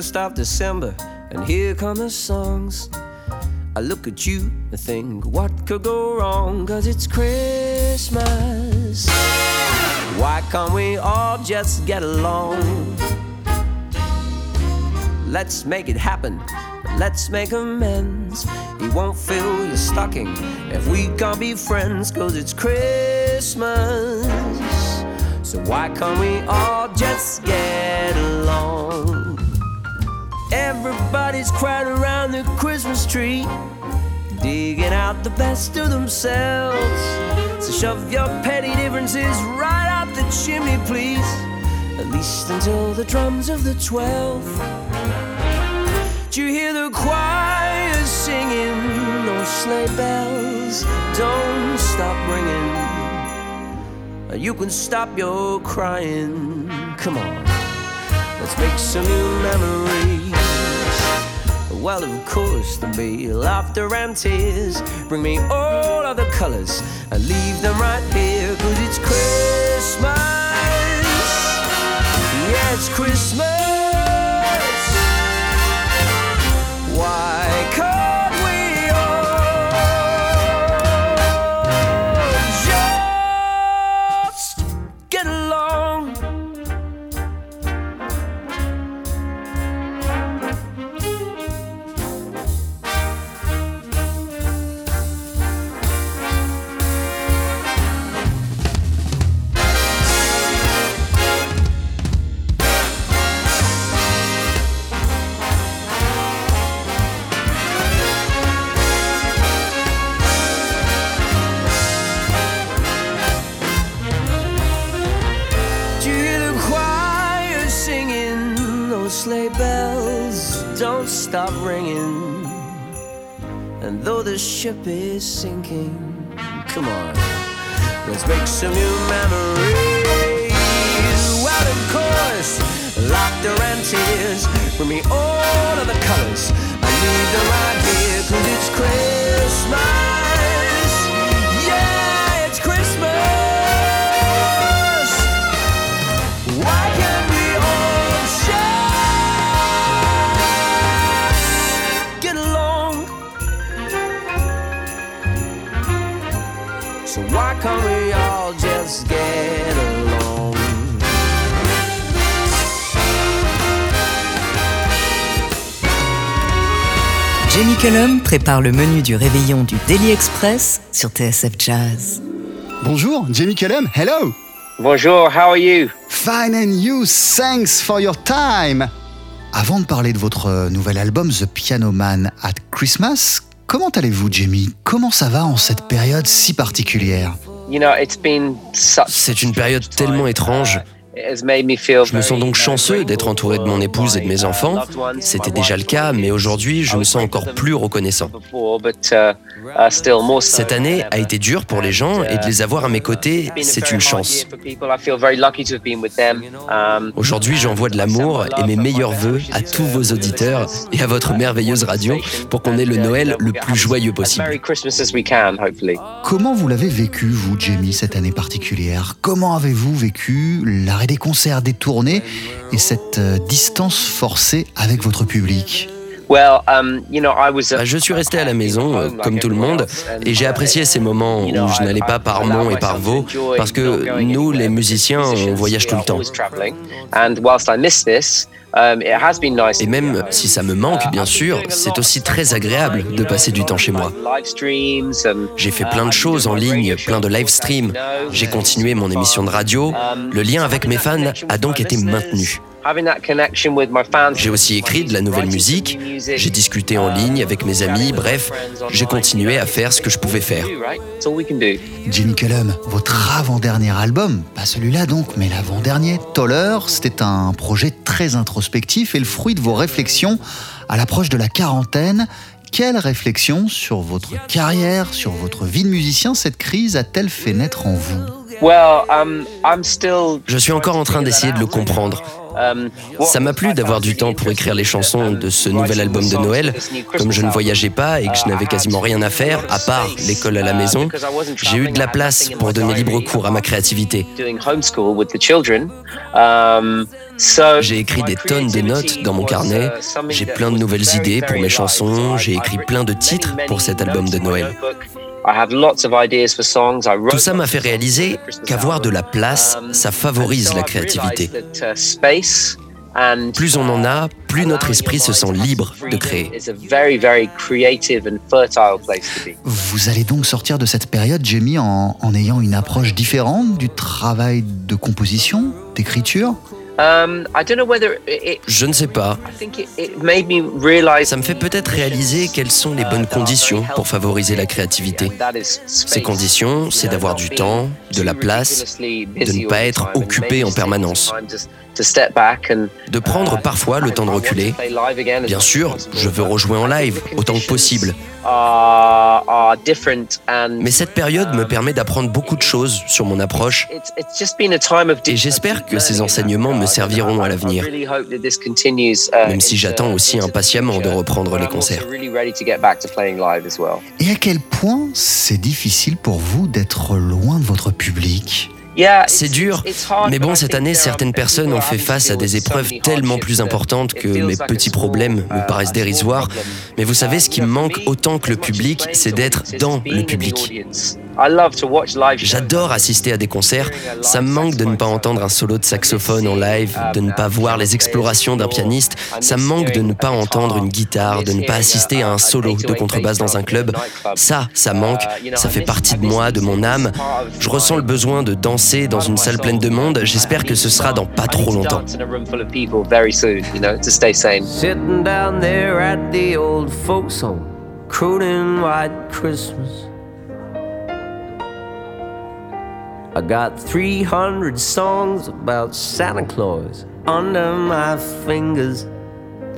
first of December, and here come the songs. I look at you and think, what could go wrong? Cause it's Christmas. Why can't we all just get along? Let's make it happen. Let's make amends. He won't fill your stocking if we can't be friends, cause it's Christmas. So why can't we all just get Everybody's crowded around the Christmas tree, digging out the best of themselves. So shove your petty differences right up the chimney, please. At least until the drums of the twelfth. Do you hear the choir singing? Those sleigh bells don't stop ringing. You can stop your crying. Come on, let's make some new memories. Well, of course, there'll be laughter and tears. Bring me all of the colors and leave them right here. Cause it's Christmas. Yeah, it's Christmas. Ship is sinking, come on, let's make some new memories. Well, of course, laughter and tears bring me all of the colors. I need them right here, cause it's Christmas. Yeah, it's Christmas. Why get along? Jamie Cullum prépare le menu du réveillon du Daily Express sur TSF Jazz. Bonjour, Jamie Cullum, hello! Bonjour, how are you? Fine and you, thanks for your time! Avant de parler de votre euh, nouvel album The Piano Man at Christmas, comment allez-vous, Jamie? Comment ça va en cette période si particulière? You know, it's been such C'est une période tellement étrange. It has made me feel Je me sens donc chanceux d'être entouré de mon épouse et de mes enfants. C'était déjà le cas, mais aujourd'hui, je me sens encore plus reconnaissant. Cette année a été dure pour les gens et de les avoir à mes côtés, c'est une chance. Aujourd'hui, j'envoie de l'amour et mes meilleurs voeux à tous vos auditeurs et à votre merveilleuse radio pour qu'on ait le Noël le plus joyeux possible. Comment vous l'avez vécu, vous, Jamie, cette année particulière? Comment avez-vous vécu l'arrêt des concerts, des tournées et cette euh, distance forcée avec votre public um, Bah, Je suis resté à la maison, euh, comme tout le monde, et j'ai apprécié ces moments où je n'allais pas par Mont et par Vaux, parce que nous, les musiciens, on voyage tout le temps. Et même si ça me manque, bien sûr, c'est aussi très agréable de passer du temps chez moi. J'ai fait plein de choses en ligne, plein de live streams. J'ai continué mon émission de radio. Le lien avec mes fans a donc été maintenu. J'ai aussi écrit de la nouvelle musique, j'ai discuté en ligne avec mes amis, bref, j'ai continué à faire ce que je pouvais faire. Jimmy Cullum, votre avant-dernier album, pas celui-là donc, mais l'avant-dernier, Toller, c'était un projet très introspectif et le fruit de vos réflexions à l'approche de la quarantaine. Quelle réflexion sur votre carrière, sur votre vie de musicien, cette crise a-t-elle fait naître en vous? Well, um, I'm still Je suis encore en train d'essayer de le comprendre. Um, Ça m'a plu d'avoir du temps pour écrire les chansons de ce nouvel album de Noël. Comme je ne voyageais pas et que je n'avais quasiment rien à faire, à part l'école à la maison, j'ai eu de la place pour donner libre cours à ma créativité. J'ai écrit des tonnes de notes dans mon carnet, j'ai plein de nouvelles idées pour mes chansons, j'ai écrit plein de titres pour cet album de Noël. Tout ça m'a fait réaliser qu'avoir de la place, ça favorise la créativité. Plus on en a, plus notre esprit se sent libre de créer. Vous allez donc sortir de cette période, Jamie, en, en ayant une approche différente du travail de composition, d'écriture? Um, Je ne sais pas. Ça me fait peut-être réaliser quelles sont les bonnes conditions pour favoriser la créativité. Ces conditions, c'est d'avoir du temps, de la place, de ne pas être occupé en permanence de prendre parfois le temps de reculer. Bien sûr, je veux rejouer en live autant que possible. Mais cette période me permet d'apprendre beaucoup de choses sur mon approche et j'espère que ces enseignements me serviront à l'avenir, même si j'attends aussi impatiemment de reprendre les concerts. Et à quel point c'est difficile pour vous d'être loin de votre public? C'est dur, mais bon, cette année, certaines personnes ont fait face à des épreuves tellement plus importantes que mes petits problèmes me paraissent dérisoires. Mais vous savez, ce qui me manque autant que le public, c'est d'être dans le public. J'adore assister à des concerts. Ça me manque de ne pas entendre un solo de saxophone en live, de ne pas voir les explorations d'un pianiste. Ça me manque de ne pas entendre une guitare, de ne pas assister à un solo de contrebasse dans un club. Ça, ça manque. Ça fait partie de moi, de mon âme. Je ressens le besoin de danser dans une salle pleine de monde. J'espère que ce sera dans pas trop longtemps. I got 300 songs about Santa Claus under my fingers.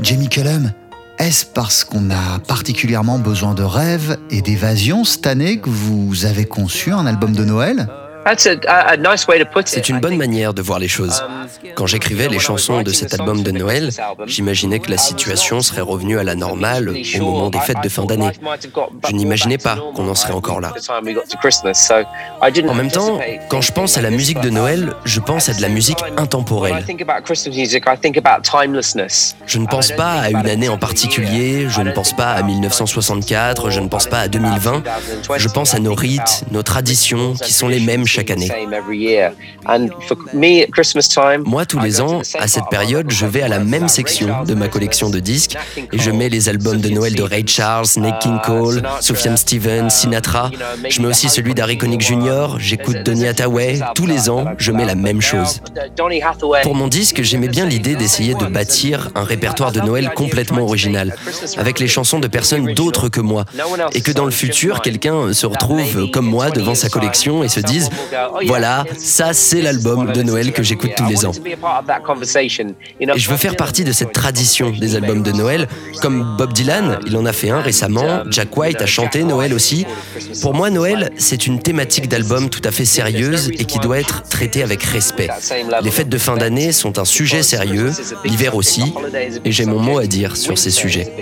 Jamie Cullum, est-ce parce qu'on a particulièrement besoin de rêves et d'évasion cette année que vous avez conçu un album de Noël? C'est une bonne manière de voir les choses. Um, Quand j'écrivais les chansons de cet album de Noël, j'imaginais que la situation serait revenue à la normale au moment des fêtes de fin d'année. Je n'imaginais pas qu'on en serait encore là. En même temps, quand je pense à la musique de Noël, je pense à de la musique intemporelle. Je ne pense pas à une année en particulier, je ne pense pas à 1964, je ne pense pas à 2020. Je pense à nos rites, nos traditions qui sont les mêmes chaque année. Moi, tous les ans, à cette période, je vais à la même section de ma collection de disques et je mets les albums de Noël de Ray Charles, Nate King Cole, Sufjan Stevens, Sinatra. Je mets aussi celui d'Harry Connick Jr., j'écoute Donny Hathaway. Tous les ans, je mets la même chose. Pour mon disque, j'aimais bien l'idée d'essayer de bâtir un répertoire de Noël complètement original, avec les chansons de personnes d'autres que moi, et que dans le futur, quelqu'un se retrouve comme moi devant sa collection et se dise voilà, ça c'est l'album de Noël que j'écoute tous les ans. Et je veux faire partie de cette tradition des albums de Noël. Comme Bob Dylan, il en a fait un récemment, Jack White a chanté Noël aussi. Pour moi, Noël, c'est une thématique d'album tout à fait sérieuse et qui doit être traitée avec respect. Les fêtes de fin d'année sont un sujet sérieux, l'hiver aussi, et j'ai mon mot à dire sur ces sujets.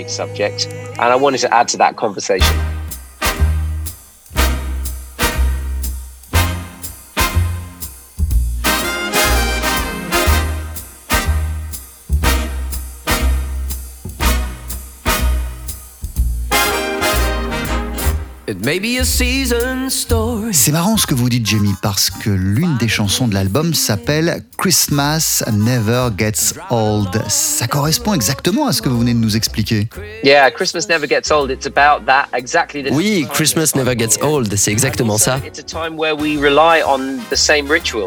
Maybe a season story. C'est marrant ce que vous dites, Jamie, parce que l'une des chansons de l'album s'appelle Christmas Never Gets Old. Ça correspond exactement à ce que vous venez de nous expliquer. Oui, Christmas Never Gets Old, c'est exactement ça.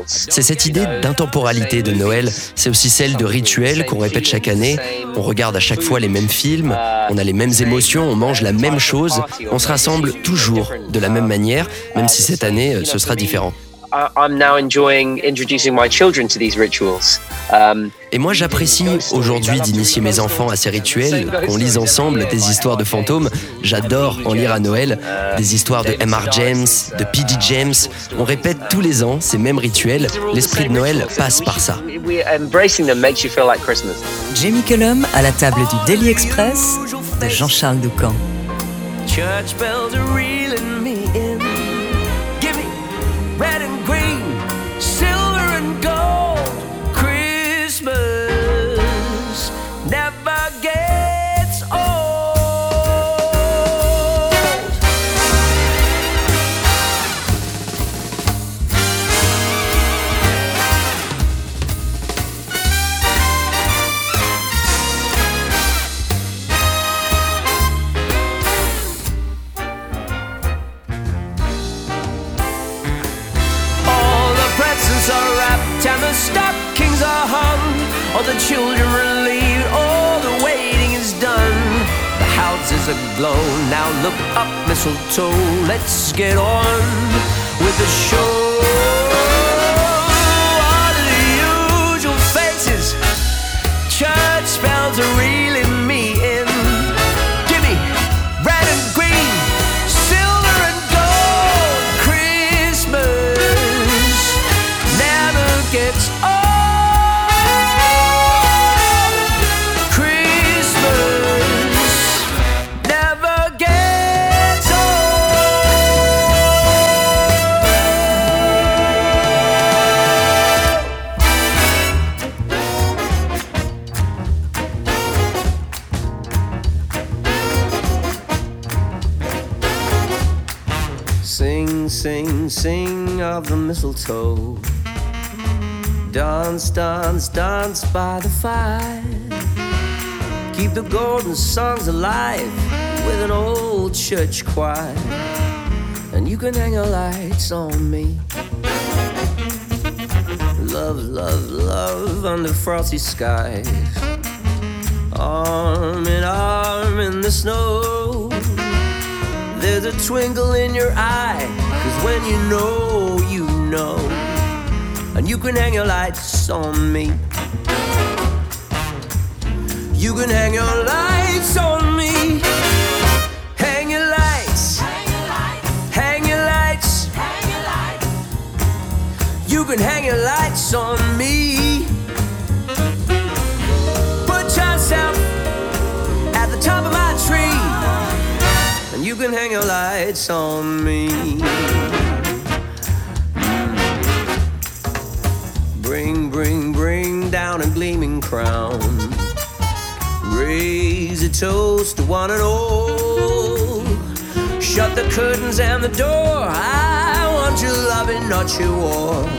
C'est cette idée d'intemporalité de Noël. C'est aussi celle de rituels qu'on répète chaque année. On regarde à chaque fois les mêmes films, on a les mêmes émotions, on mange la même chose, on se rassemble toujours de la même manière, même si cette année, euh, ce sera différent. I'm now enjoying introducing my children to these rituals. Um, et moi, j'apprécie aujourd'hui d'initier mes enfants à ces rituels, qu'on lise ensemble des histoires de fantômes. J'adore en lire à Noël, des histoires de M.R. James, de P.D. James. On répète tous les ans ces mêmes rituels. L'esprit de Noël passe par ça. Jamie Cullum à la table du Daily Express de Jean-Charles Doucan. Children relieved, all the waiting is done. The houses are aglow. Now look up, mistletoe. Let's get on with the show. Mistletoe. Dance, dance, dance by the fire. Keep the golden songs alive with an old church choir. And you can hang your lights on me. Love, love, love under frosty skies. Arm in arm in the snow. There's a twinkle in your eye Cause when you know, you know. And you can hang your lights on me. You can hang your lights on me. Hang your lights. Hang your lights. You can hang your lights on me. Put yourself at the top of my tree. And you can hang your lights on me. Bring down a gleaming crown. Raise a toast to one and all. Shut the curtains and the door. I want your loving, not your war.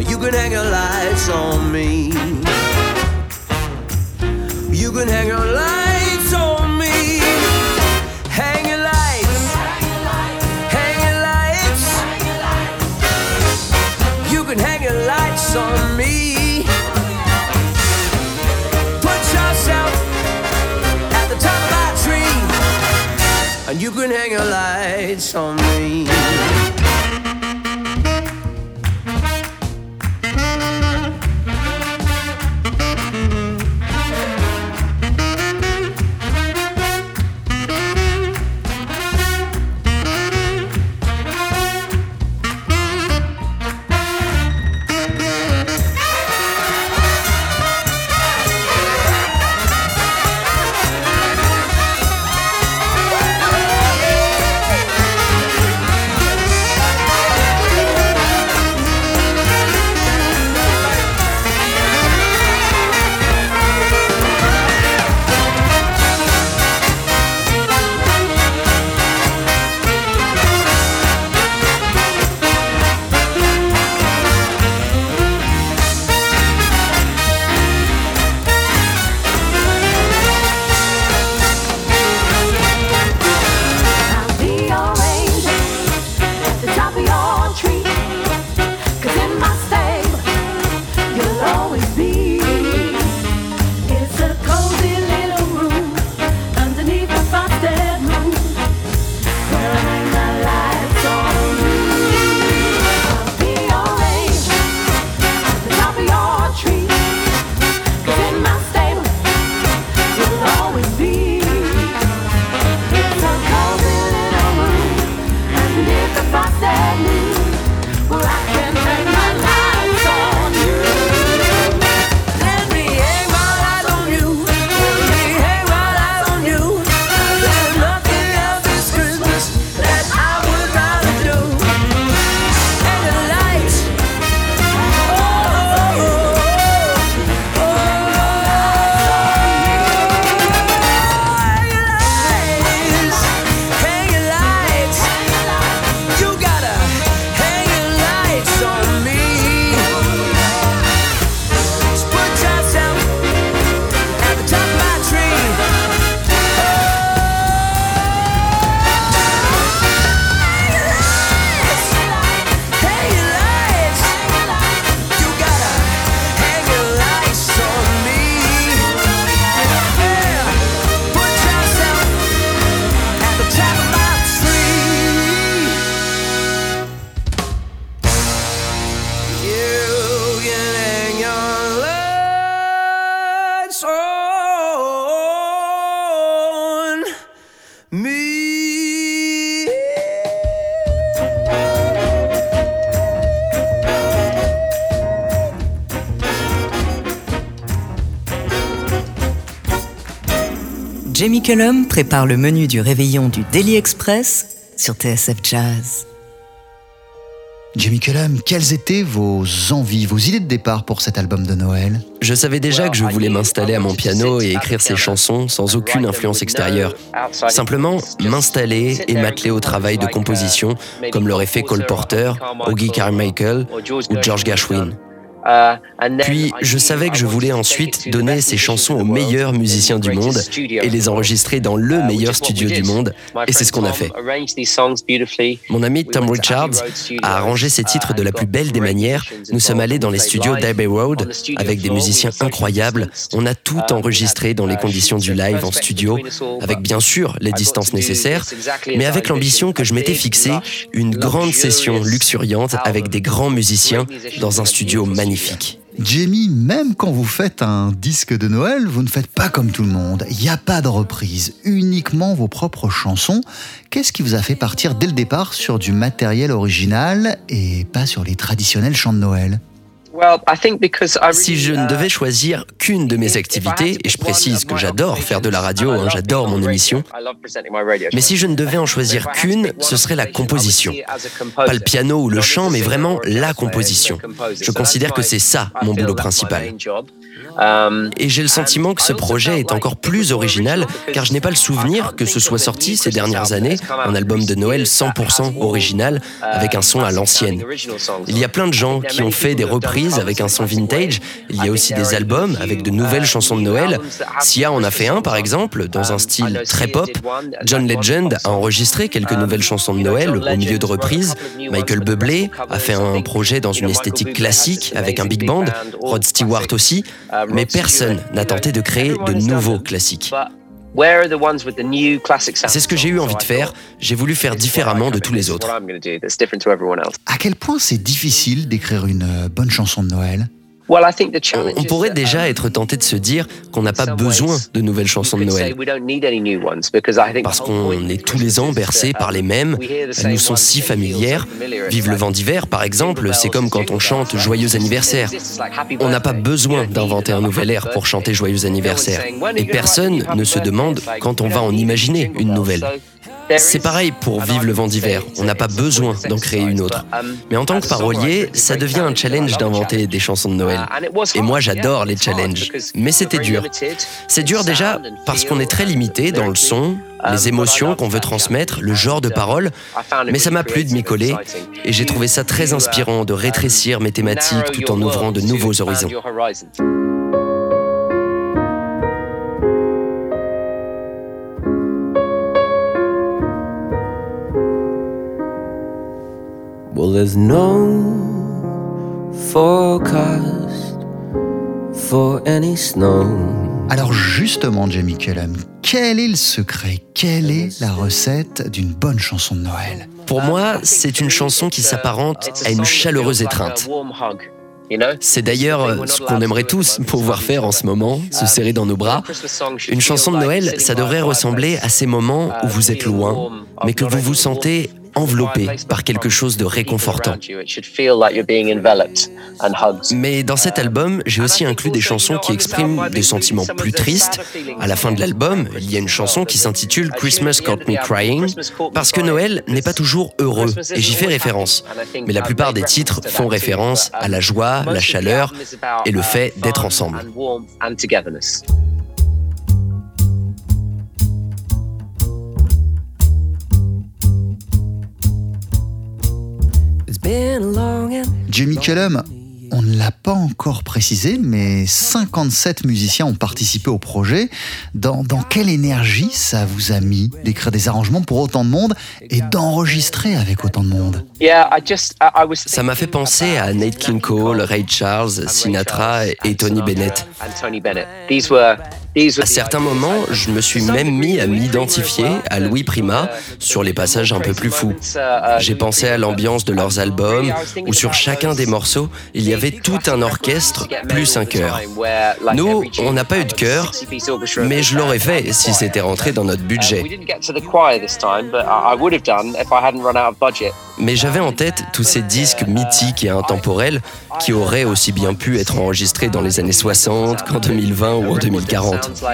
You can hang your lights on me. You can hang your lights on me. Hang your lights. Hang your lights. You can hang your lights on me. And you can hang your lights on me. Jamie Cullum prépare le menu du réveillon du Daily Express sur TSF Jazz? Jamie Cullum, quelles étaient vos envies, vos idées de départ pour cet album de Noël? Je savais déjà que je voulais m'installer à mon piano et écrire ces chansons sans aucune influence extérieure. Simplement m'installer et m'atteler au travail de composition comme l'auraient fait Cole Porter, Augie Carmichael ou George Gershwin. Euh, Puis, je savais que je voulais ensuite donner ces chansons aux meilleurs musiciens du monde et les enregistrer dans le uh, meilleur studio du monde. Et c'est ce qu'on a fait. Mon ami Tom Richards a arrangé ces titres de la plus belle des manières. Nous sommes allés dans les studios d'Abbey Road avec des musiciens incroyables. On a tout uh, enregistré dans les uh, conditions du live en studio, avec bien sûr les distances nécessaires, mais avec l'ambition que je m'étais fixée, une grande session luxuriante avec des grands musiciens dans un studio magnifique. Jamie, même quand vous faites un disque de Noël, vous ne faites pas comme tout le monde. Il n'y a pas de reprise, uniquement vos propres chansons. Qu'est-ce qui vous a fait partir dès le départ sur du matériel original et pas sur les traditionnels chants de Noël? Si je ne devais uh, choisir qu'une de mes activités, et je précise que j'adore faire de la radio, hein, j'adore mon émission, mais si je ne devais en choisir qu'une, ce serait la composition. Pas le piano ou le chant, mais vraiment la composition. Je considère que c'est ça mon boulot principal. Um, et j'ai le sentiment que ce projet est encore plus original car je n'ai pas le souvenir que ce soit sorti ces dernières années un album de Noël 100% original avec un son à l'ancienne. Il y a plein de gens qui ont fait des reprises avec un son vintage. Il y a aussi des albums avec de nouvelles chansons de Noël. Sia en a fait un par exemple dans un style très pop. John Legend a enregistré quelques nouvelles chansons de Noël au milieu de reprises. Michael Bublé a fait un projet dans une esthétique classique avec un big band. Rod Stewart aussi mais personne n'a tenté de créer de nouveaux classiques. C'est ce que j'ai eu envie de faire. J'ai voulu faire différemment de tous les autres. À quel point c'est difficile d'écrire une euh, bonne chanson de Noël? On pourrait déjà être tenté de se dire qu'on n'a pas besoin de nouvelles chansons de Noël. Parce qu'on est tous les ans bercés par les mêmes, elles nous sont si familières. Vive le vent d'hiver, par exemple, c'est comme quand on chante Joyeux anniversaire. On n'a pas besoin d'inventer un nouvel air pour chanter Joyeux anniversaire. Et personne ne se demande quand on va en imaginer une nouvelle. C'est pareil pour Vive le vent d'hiver, on n'a pas besoin d'en créer une autre. Mais en tant que parolier, ça devient un challenge d'inventer des chansons de Noël. Et moi j'adore les challenges, mais c'était dur. C'est dur déjà parce qu'on est très limité dans le son, les émotions qu'on veut transmettre, le genre de parole, mais ça m'a plu de m'y coller et j'ai trouvé ça très inspirant de rétrécir mes thématiques tout en ouvrant de nouveaux horizons. There's no forecast for any snow. Alors justement, Jamie Cullum, quel est le secret? Quelle est la recette d'une bonne chanson de Noël? Pour moi, c'est une chanson qui s'apparente à une chaleureuse étreinte. C'est d'ailleurs ce qu'on aimerait tous pouvoir faire en ce moment, se serrer dans nos bras. Une chanson de Noël, ça devrait ressembler à ces moments où vous êtes loin, mais que vous vous sentez enveloppé par quelque chose de réconfortant. Mais dans cet album, j'ai aussi inclus des chansons qui expriment des sentiments plus tristes. À la fin de l'album, il y a une chanson qui s'intitule Christmas Caught Me Crying, parce que Noël n'est pas toujours heureux, et j'y fais référence. Mais la plupart des titres font référence à la joie, la chaleur et le fait d'être ensemble. Jimmy Cullum, on ne l'a pas encore précisé, mais 57 musiciens ont participé au projet. Dans, dans quelle énergie ça vous a mis d'écrire des arrangements pour autant de monde et d'enregistrer avec autant de monde? Ça m'a fait penser à Nate King Cole, Ray Charles, Sinatra et Tony Bennett. À certains moments, je me suis même mis à m'identifier à Louis Prima sur les passages un peu plus fous. J'ai pensé à l'ambiance de leurs albums, où sur chacun des morceaux, il y avait tout un orchestre plus un chœur. Nous, on n'a pas eu de chœur, mais je l'aurais fait si c'était rentré dans notre budget. Mais j'avais en tête tous ces disques mythiques et intemporels qui auraient aussi bien pu être enregistrés dans les années 60 qu'en 2020 ou en 2040.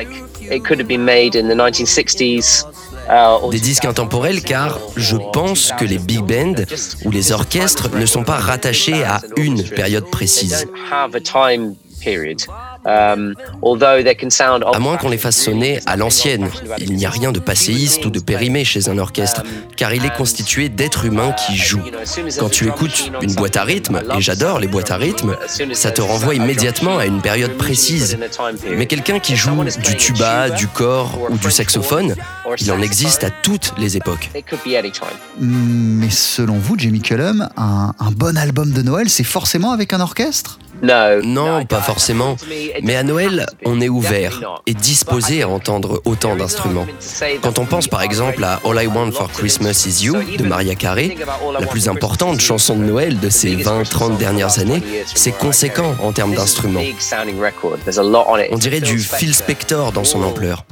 Des disques intemporels car je pense que les big bands ou les orchestres ne sont pas rattachés à une période précise. Um, à moins qu'on les fasse sonner à l'ancienne, il n'y a rien de passéiste ou de périmé chez un orchestre, car il est constitué d'êtres humains qui jouent. Quand tu écoutes une boîte à rythme, et j'adore les boîtes à rythme, ça te renvoie immédiatement à une période précise. Mais quelqu'un qui joue du tuba, du corps ou du saxophone, il en existe à toutes les époques. Mais selon vous, Jamie Cullum, un, un bon album de Noël, c'est forcément avec un orchestre? Non, pas forcément. Mais à Noël, on est ouvert et disposé à entendre autant d'instruments. Quand on pense par exemple à All I Want for Christmas Is You de Maria Carey, la plus importante chanson de Noël de ces 20-30 dernières années, c'est conséquent en termes d'instruments. On dirait du Phil Spector dans son ampleur.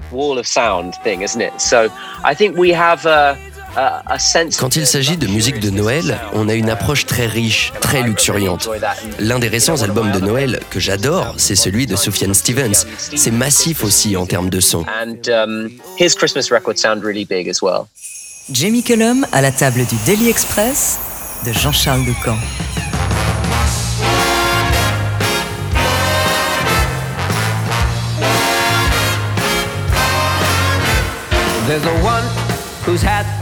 Quand il s'agit de musique de Noël, on a une approche très riche, très luxuriante. L'un des récents albums de Noël que j'adore, c'est celui de Sufjan Stevens. C'est massif aussi en termes de son. Um, Jamie Cullum à la table du Daily Express de Jean-Charles Ducamp. There's a one who's had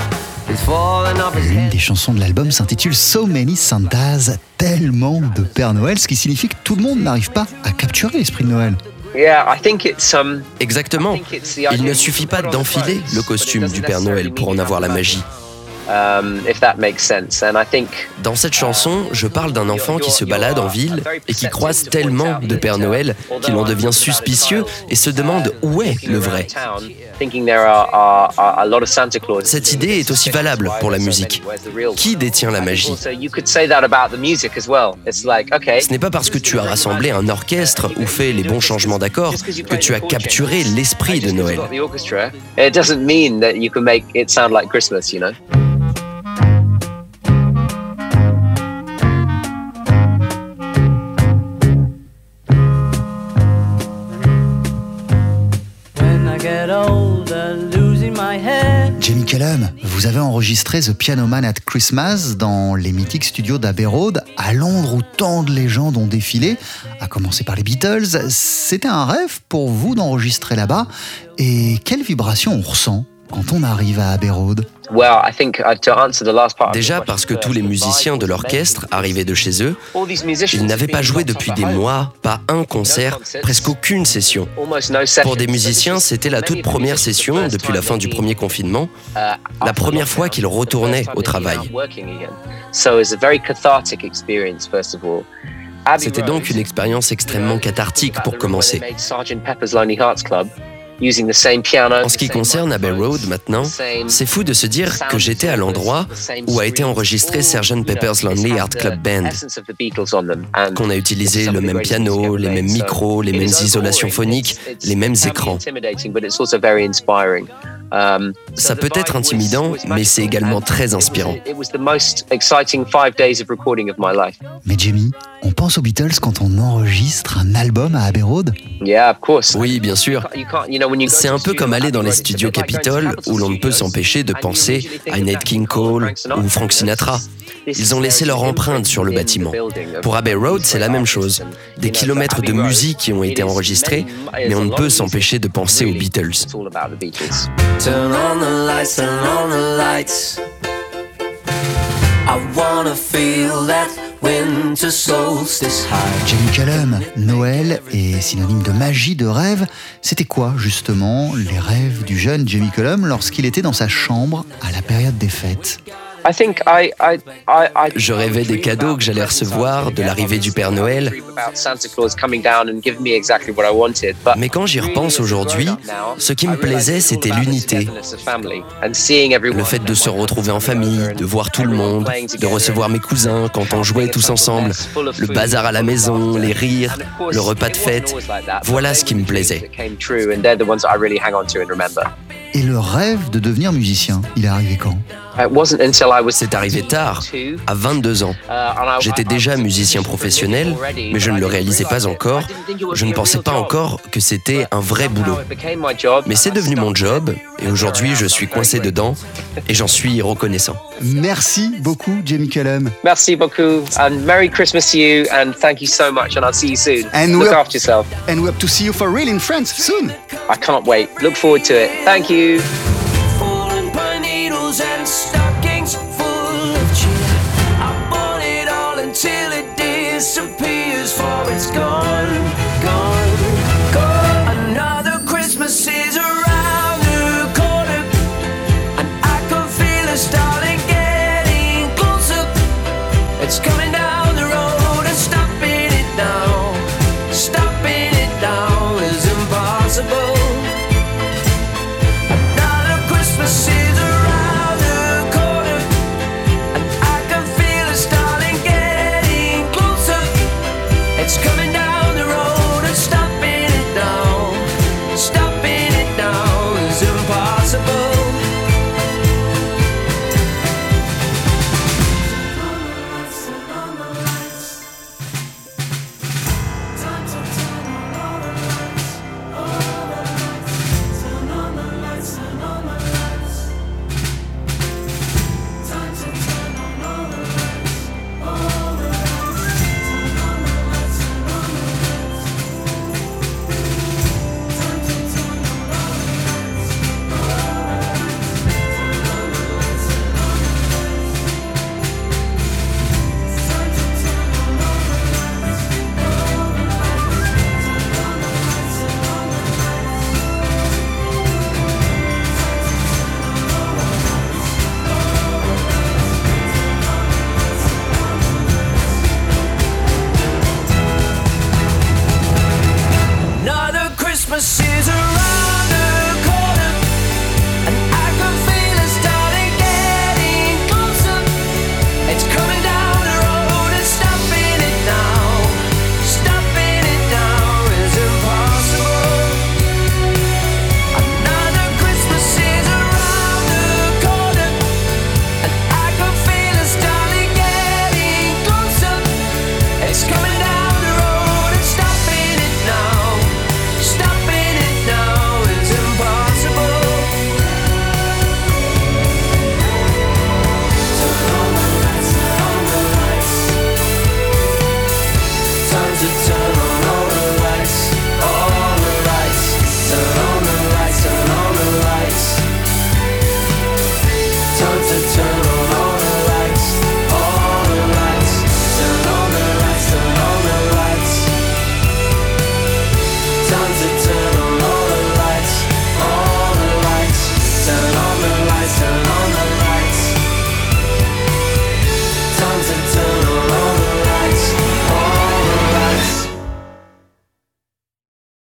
L'une des chansons de l'album s'intitule So Many Santas, tellement de Père Noël, ce qui signifie que tout le monde n'arrive pas à capturer l'esprit de Noël. Um, Exactement. Il ne suffit pas d'enfiler le costume du Père Noël pour en avoir la magie. Um, Dans cette chanson, je parle d'un enfant qui se balade en ville et qui croise tellement de Père Noël qu'il en devient suspicieux et se demande où est le vrai. Cette idée est aussi valable pour la musique. Qui détient la magie Ce n'est pas parce que tu as rassemblé un orchestre ou fait les bons changements d'accords que tu as capturé l'esprit de Noël. Vous avez enregistré The Piano Man at Christmas dans les mythiques studios d'Abbey à Londres où tant de légendes ont défilé, à commencer par les Beatles. C'était un rêve pour vous d'enregistrer là-bas. Et quelle vibration on ressent quand on arrive à Abbey Déjà parce que tous les musiciens de l'orchestre arrivaient de chez eux, ils n'avaient pas joué depuis des mois, pas un concert, presque aucune session. Pour des musiciens, c'était la toute première session depuis la fin du premier confinement, uh, la première fois qu'ils retournaient au travail. C'était donc une expérience extrêmement cathartique pour commencer. En ce qui concerne Abbey Road maintenant, c'est fou de se dire que j'étais à l'endroit où a été enregistré Sgt. Pepper's Lonely Heart Club Band, qu'on a utilisé le même piano, les mêmes micros, les mêmes isolations phoniques, les mêmes écrans. Um, Ça peut être intimidant, mais c'est également très inspirant. Mais Jamie, on pense aux Beatles quand on enregistre un album à Abbey Road? Oui, bien sûr. C'est un peu comme aller dans les studios Capitol où l'on ne peut s'empêcher de penser à Nate King Cole ou Frank Sinatra. Ils ont laissé leur empreinte sur le bâtiment. Pour Abbey Road, c'est la même chose. Des kilomètres de musique qui ont été enregistrés, mais on ne peut s'empêcher de penser aux Beatles. Turn on the lights, turn on the lights. Jamie Cullum, Noël est synonyme de magie, de rêve. C'était quoi justement les rêves du jeune Jamie Cullum lorsqu'il était dans sa chambre à la période des fêtes? Je rêvais des cadeaux que j'allais recevoir, de l'arrivée du Père Noël. Mais quand j'y repense aujourd'hui, ce qui me plaisait, c'était l'unité. Le fait de se retrouver en famille, de voir tout le monde, de recevoir mes cousins quand on jouait tous ensemble, le bazar à la maison, les rires, le repas de fête. Voilà ce qui me plaisait. Et le rêve de devenir musicien, il est arrivé quand? C'est arrivé tard, à 22 ans. J'étais déjà musicien professionnel, mais je ne le réalisais pas encore. Je ne pensais pas encore que c'était un vrai boulot. Mais c'est devenu mon job, et aujourd'hui je suis coincé dedans, et j'en suis reconnaissant. Merci beaucoup, Jamie Cullum. Merci beaucoup, and Merry Christmas to you, and thank you so much, and I'll see you soon. And Look after yourself. And we hope to see you for real in France soon. I can't wait. Look forward to it. Thank you. Falling pine needles and stockings full of cheer. I it all until it disappears, for it's gone.